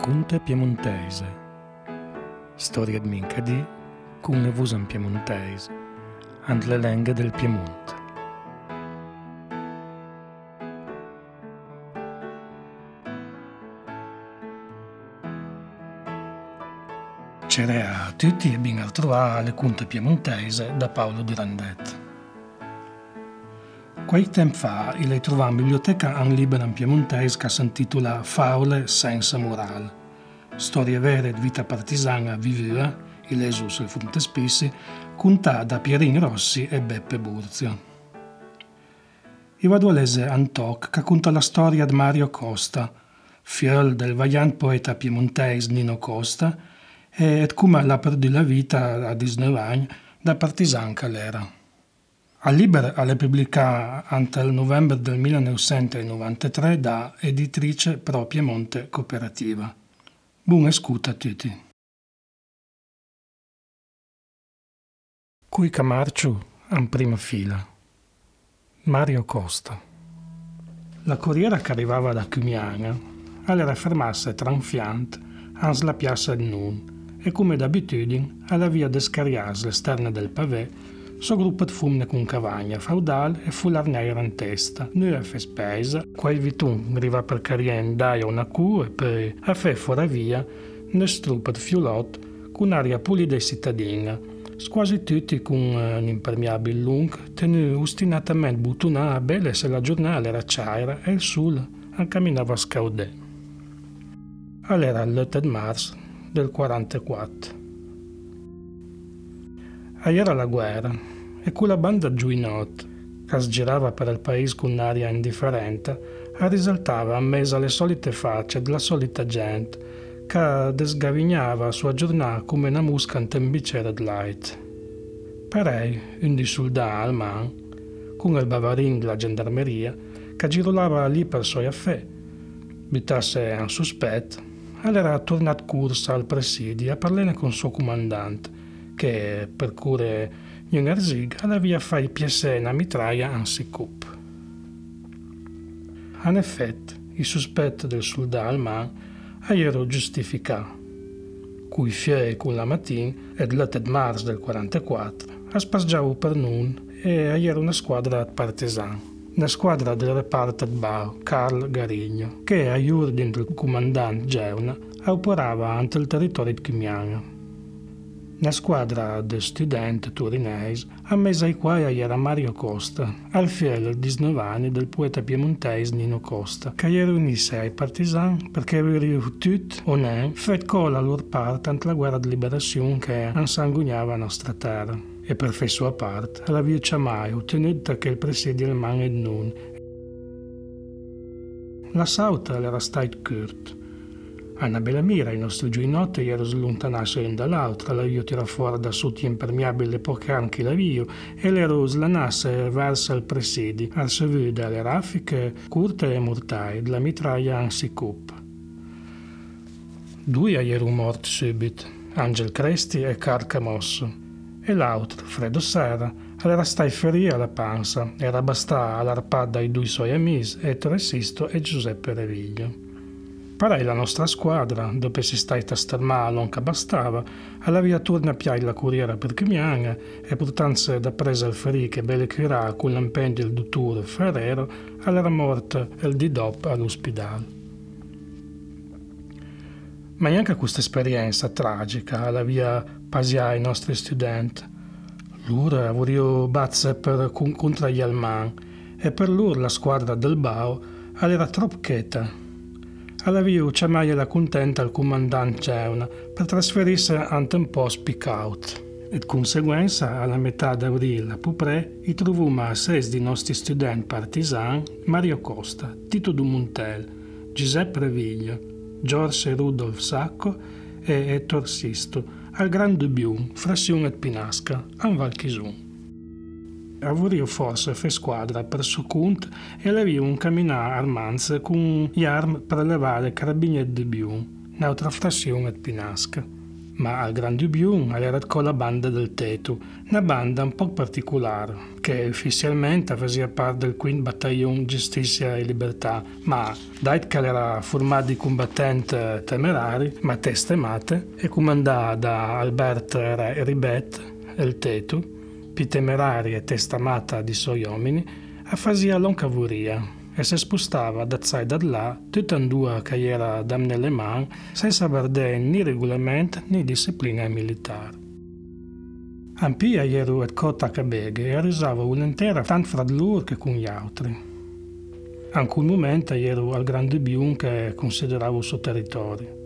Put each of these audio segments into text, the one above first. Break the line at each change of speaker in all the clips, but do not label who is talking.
Racconte piemontese. Storia di Mincadì, con le vusan piemontese, and le lenghe del Piemonte. C'era a tutti e ben a le conte piemontese da Paolo Durandette. Qualche tempo fa il trovò in biblioteca un libro in piemontese che si intitola Faule senza morale. Storie vere di vita partisana viveva, il esu sul frontespisi, contata da Pierin Rossi e Beppe Burzio. I vado a lese Antoc conta la storia di Mario Costa, figlio del vagliant poeta piemontese Nino Costa, e come l'ha perduto la vita a 19 anni da partisan che l'era. A Liber alle pubblica ante il novembre del 1993 da editrice Pro Piemonte Cooperativa. Buon scuta a tutti. Cui Camarciu in prima fila. Mario Costa. La corriera che arrivava da Cumiana allora fermasse tranfiant ans la piazza di Nun e come d'abitudine alla via descarias l'esterna del pavé So gruppo di fumne con cavagna, feudale e fularneira in testa. Noi a spesa, quel vitun arriva per carien daia una cu e poi a fe fuori via, ne struppa di fiulot con aria pulida e cittadina. Quasi tutti con un impermeabile lung, tenu ostinatamente buttonà belle se la giornata era ciaira e il sole camminava a scaudè. All'era l'8 marzo del 44. Era la guerra e quella banda giuinot, che girava per il paese con un'aria indifferente, risaltava a mesa le solite facce della solita gente, che desgavignava a sua giornata come una musca in tembicera di light. Parei, un di soldà alman, con il bavarin della gendarmeria, che girolava lì per suoi affè. Bittasse un sospetto, era tornato corsa al presidio a parlare con suo comandante, che, per cure Jüngerzig aveva fatto piacere una mitraia anzicup. In effetti, il sospetto del soldato alman era giustificato. Cui fiei con la mattina e l'8 marzo del 44 aspargiavo per nun e era una squadra partisana. Una squadra del reparto di Bau, Carl Garigno, che a ordine del comandante Geuna operava ante il territorio di Chimiano. La squadra di studenti turinesi ha messo ai quali era Mario Costa, alfiere 19 anni del poeta piemontese Nino Costa, che era unisse ai partisani perché aveva tutto o non fatto con la loro parte ante la guerra di liberazione che insanguinava la nostra terra. E per fare sua parte, aveva mai ottenuto che il presidio alemano e non. La sauta era stata corta Anna bella mira, il nostro giuinotte era slontanasse l'un dall'altra, la io tira fuori da sotto impermeabile poche anche la vio e le rose la nasse il presidi, al servizio delle raffiche curte e mortai, della mitraglia ansi cup. Due erano morti subito, Angel Cresti e Carl Camosso, e l'altro, Fredo Serra, era stai ferire alla panza, era bastà all'arpà dai due suoi amici, Ettore Sisto e Giuseppe Reviglio. Parai la nostra squadra, dopo si stata stermà l'onca bastava, alla via torna piai la corriera per Chimianga e portanze da presa il ferì che belle chirà con l'impendio del dottore Ferrero, all'era morta il di dopo all'ospedale. Ma anche questa esperienza tragica alla via pasia i nostri studenti. Loro avevano bazze per contro gli alman e per loro la squadra del Bao era troppo cheta alla via chiamai la contenta al comandante Geuna per trasferirsi ante un po' speak-out. E di conseguenza, alla metà d'aprile a Pupré, i trovummo a sei di nostri studenti partisani Mario Costa, Tito Dumontel, Giuseppe Reviglio, Giorgio Rudolf Sacco e Ettore Sisto, al Gran Dubiun, Frassione e Pinasca, a Valchisun avorio forse fe squadra suo conto e aveva un camminare armanze con gli armi per levare carabinieri di più, neutra frazione e pinasca. ma al Grand Dubium era con la banda del Tetu, una banda un po' particolare, che ufficialmente faceva parte del Quinto Battaglione Giustizia e Libertà, ma dait era formata di combattenti temerari, ma teste mate, e comandata da Albert Ribet, il Tetu, più temerari e testa mata di suoi uomini, a fazia loncavuria e si spostava da zai da là, tutta in due che era damne le mani, senza avere né regolamento né disciplina militare. Ampia ero et cotta che beghe e arrivava un'intera tanto fra loro che con gli altri. Anche un momento ero al grande biun che consideravo il suo territorio.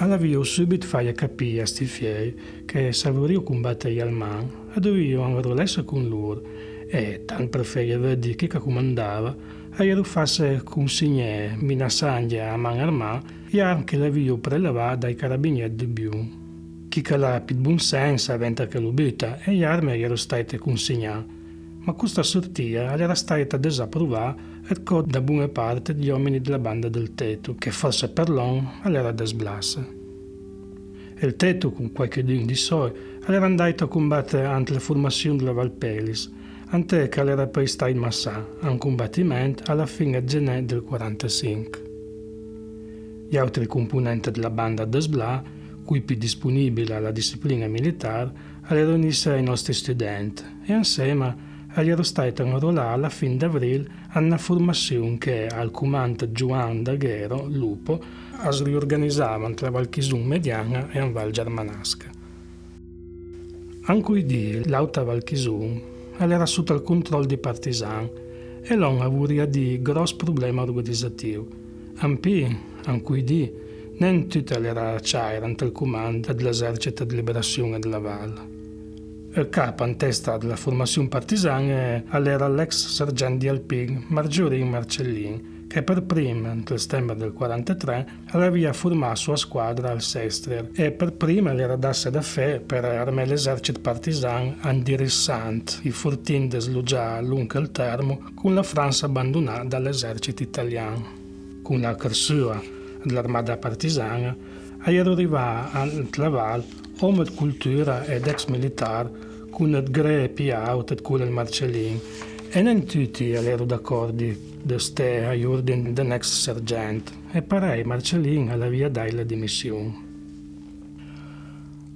Alla via subito fai capire a sti fiei che se volevo combattere al man, dovevo andare con loro e tan preferiva di che comandava a ero fasse consegne minassange a man armà e anche la via prelevata dai carabinieri di Biu. Chi che l'ha più buon senso aventa che lo butta e le armi erano state consegnate. Ma questa sortia era stata disapprovata da buona parte degli uomini della banda del Teto, che forse per l'on era desblassa. Il Teto, con qualche di suoi, era andato a combattere ante le formazioni della Valpelis, ante che era poi stato in Massà, a un combattimento alla fine gennaio del 45. Gli altri componenti della banda Desbla, cui più disponibile alla disciplina militare, erano i nostri studenti e insieme erano stati enrollati alla fine di aprile a una formazione che al comando Juan Daghero, Lupo, si riorganizzava tra Valchisun Mediana e Val Germanasca. Anche di l'Auta Valchisun era sotto il controllo dei partisani e l'on avuria di grossi problemi organizzativi. Ampi, anche di, non tutte le raccia erano il comando dell'esercito di liberazione della valle. Il capo in testa della formazione partisana era l'ex sergente di Alpin, Marjorie Marcellin, che per prima, nel settembre del 43, aveva formato sua squadra al Sestrer e per prima le dasse da fe per armare l'esercito partisan andirissant, i fortini di sluggiare lungo il termo, con la Francia abbandonata dall'esercito italiano. Con la carsura dell'armata partisana, era arrivato a Tlaval uomo di cultura ed ex militare con il grepi auto e con il Marcellin. E non tutti erano d'accordo de ste a ordine del ex sergente e parei Marcellin alla via dai la dimissione.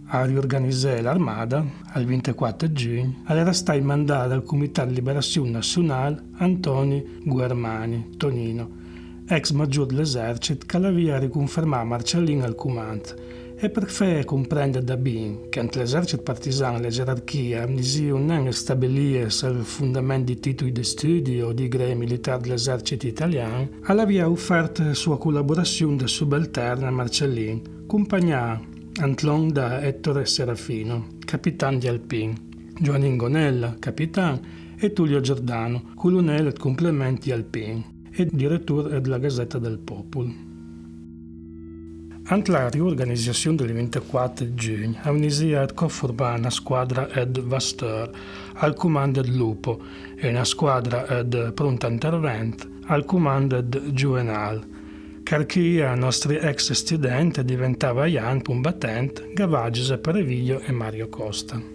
A riorganizzare l'armada, al 24 giugno, era stato mandato al Comitato di Liberazione Nazionale Antoni Guermani, Tonino, ex maggiore dell'esercito che l'aveva riconfermato Marcellin al comando e per fare comprendere da ben che entre l'esercito partigiano e la gerarchia non non stabilisce il fondamento di titoli di studio o di grei militari dell'esercito italiano, aveva offerto sua collaborazione da subalterna Marcellin, compagna Antlong da Ettore Serafino, capitano di Alpin, Giovanni Gonella, capitano, e Tullio Giordano, colonnello e complementi Alpin, e direttore della Gazzetta del Popolo. Ante la riorganizzazione del 24 giugno, ha iniziato a formare una squadra ed Vasteur al comando del Lupo e una squadra ed pronto intervento al comando del Juvenal, i nostri ex studenti diventava Ian combattente, Gavà Giuseppe Reviglio e Mario Costa.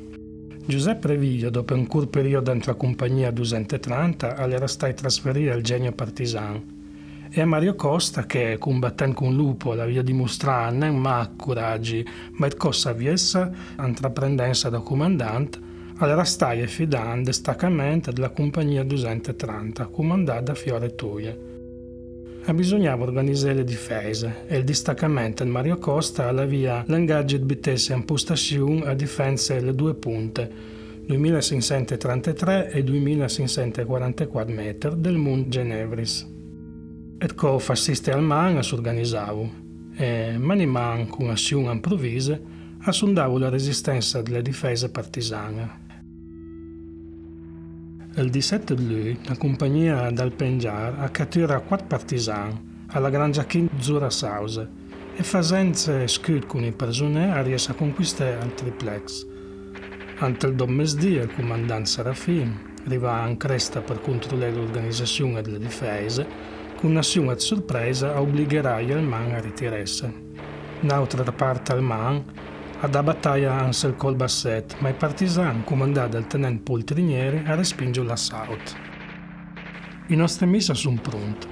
Giuseppe Reviglio, dopo un corto periodo dentro la compagnia 230, era stato trasferito al genio partigiano e a Mario Costa che combattendo con lupo la via dimostrare non ma coraggio ma è cosa viessa intraprendenza da comandante allora stai affidando il staccamento della compagnia 230 comandata da Fiore Toie e bisognava organizzare le difese e il distaccamento. Di Mario Costa alla via l'ingaggio di bittesse in postazione a difesa le due punte 2633 e 2644 metri del Mont Genevris. Et co fasciste alman s'organizzavo. E mani man con azione improvvise assondavo la resistenza delle difese partisane. Il 17 luglio la compagnia dal Penjar ha catturato quattro partisani alla Gran Giachin Zura Sause e facenze scud con i prigionieri riesce a conquistare il triplex. Ante il domesdì il comandante Serafin arriva in cresta per controllare l'organizzazione delle difese con una sorpresa obbligherà gli Alman a ritirarsi. Un'altra parte ad a battaglia ansel col basset, ma i partisan, comandati dal tenente Poltrinieri, a respingere l'assalto. I nostri missa sono pronti.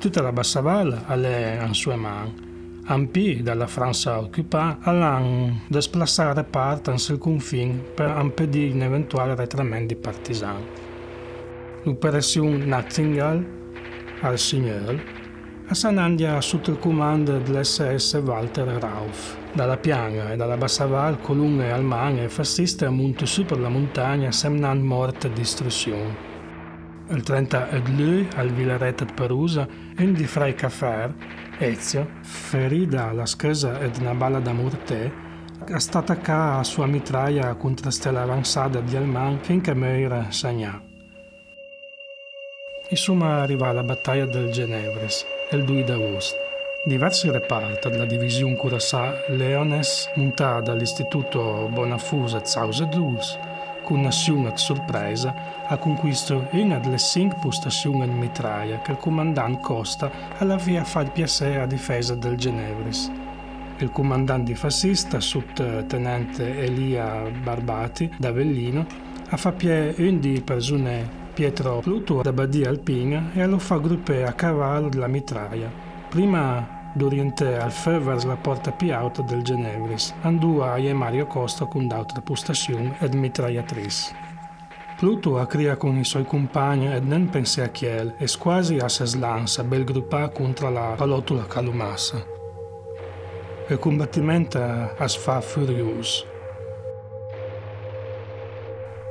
Tutta la bassa valle è in sue mani. Ampi dalla Francia occupata hanno desplazzare parte sul confine per impedire un eventuale retramento di partisani. L'operazione Nightingale al Signore a Sanandia sotto il comando dell'SS Walter Rauf. Dalla piana e dalla bassa val, colunne almane fasciste ammonte su per la montagna semnan morte e distruzione. Il 30 ed lui, al villaretto di Perusa, un di fra i caffè, Ezio, ferita alla schesa ed una balla da morte, è stata a sua mitraia contro stella avanzata di Alman finché meira segna. Insomma arriva la battaglia del Genevres, il 2 d'agosto. Diversi reparti della divisione Curaçao Leones, montata dall'Istituto Bonafusa Zause Dus, con nazione sorpresa, ha conquistato una delle cinque postazioni in mitraia che il comandante Costa aveva fatto piacere a difesa del Genevris. Il comandante fascista, sottotenente Elia Barbati, d'Avellino, ha fatto un di persone Pietro Pluto da Badia Alpina e lo fa gruppare a cavallo della mitraia. Prima d'orientare al feu verso la porta più alta del Genevris, andò a Mario Costa con d'altre postazioni ed mitragliatrici. Pluto a cria con i suoi compagni e non pensa a chiel e quasi a se slanza bel gruppa contro la pallottola calumassa. Il combattimento es fa furioso.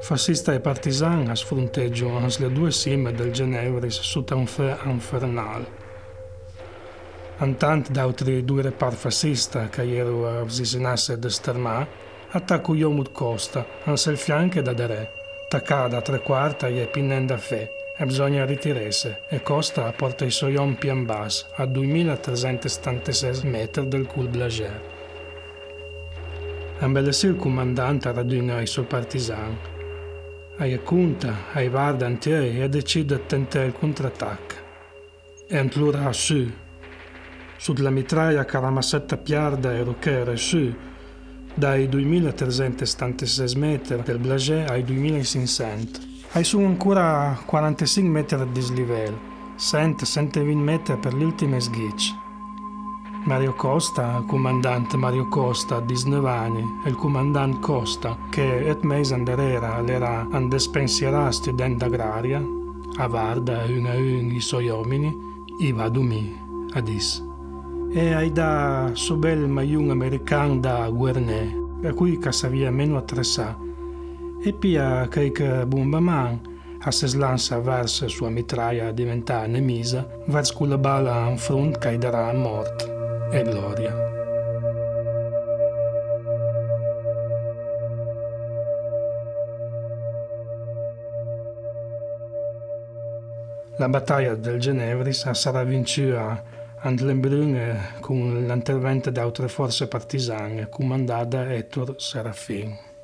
Fascista e partisan sfronteggiano le due cime del Genevris sotto un feu infernale. Antant d'altri due repart fascista che erano avvicinati da stermà, attacco Yomut Costa, anse il fianco da dare, taccada a tre quarta e pinenda fe, e bisogna ritirarsi, e Costa porta i suoi uomini pian bas, a 2376 metri del cul Blager. Ambellesì il comandante raduna i suoi partisani, ai conta, ai varda antieri e decide di tentare il contrattacco. E allora su, sulla mitraia caramassetta piarda e rocchere su, dai 2376 metri del Blaget ai 2500. Hai su ancora 45 metri di dislivello, 100-120 metri per l'ultima sghiccia. Mario Costa, il comandante Mario Costa, 19 anni, e il comandante Costa, che et mese era era un despensierato studente agraria, a Varda, un a un i suoi uomini, i va a dormire, a dis. E hai da so bel maiun americano da Guernè, a cui casavia meno attressa, e pia che bomba man, a se slanza verso sua mitraia diventa nemisa, verso quella bala in front che darà a morte e gloria. La battaglia del Genevris sarà vinta a Lembrun con l'intervento di altre forze partigiane comandate da Ettore Serafin.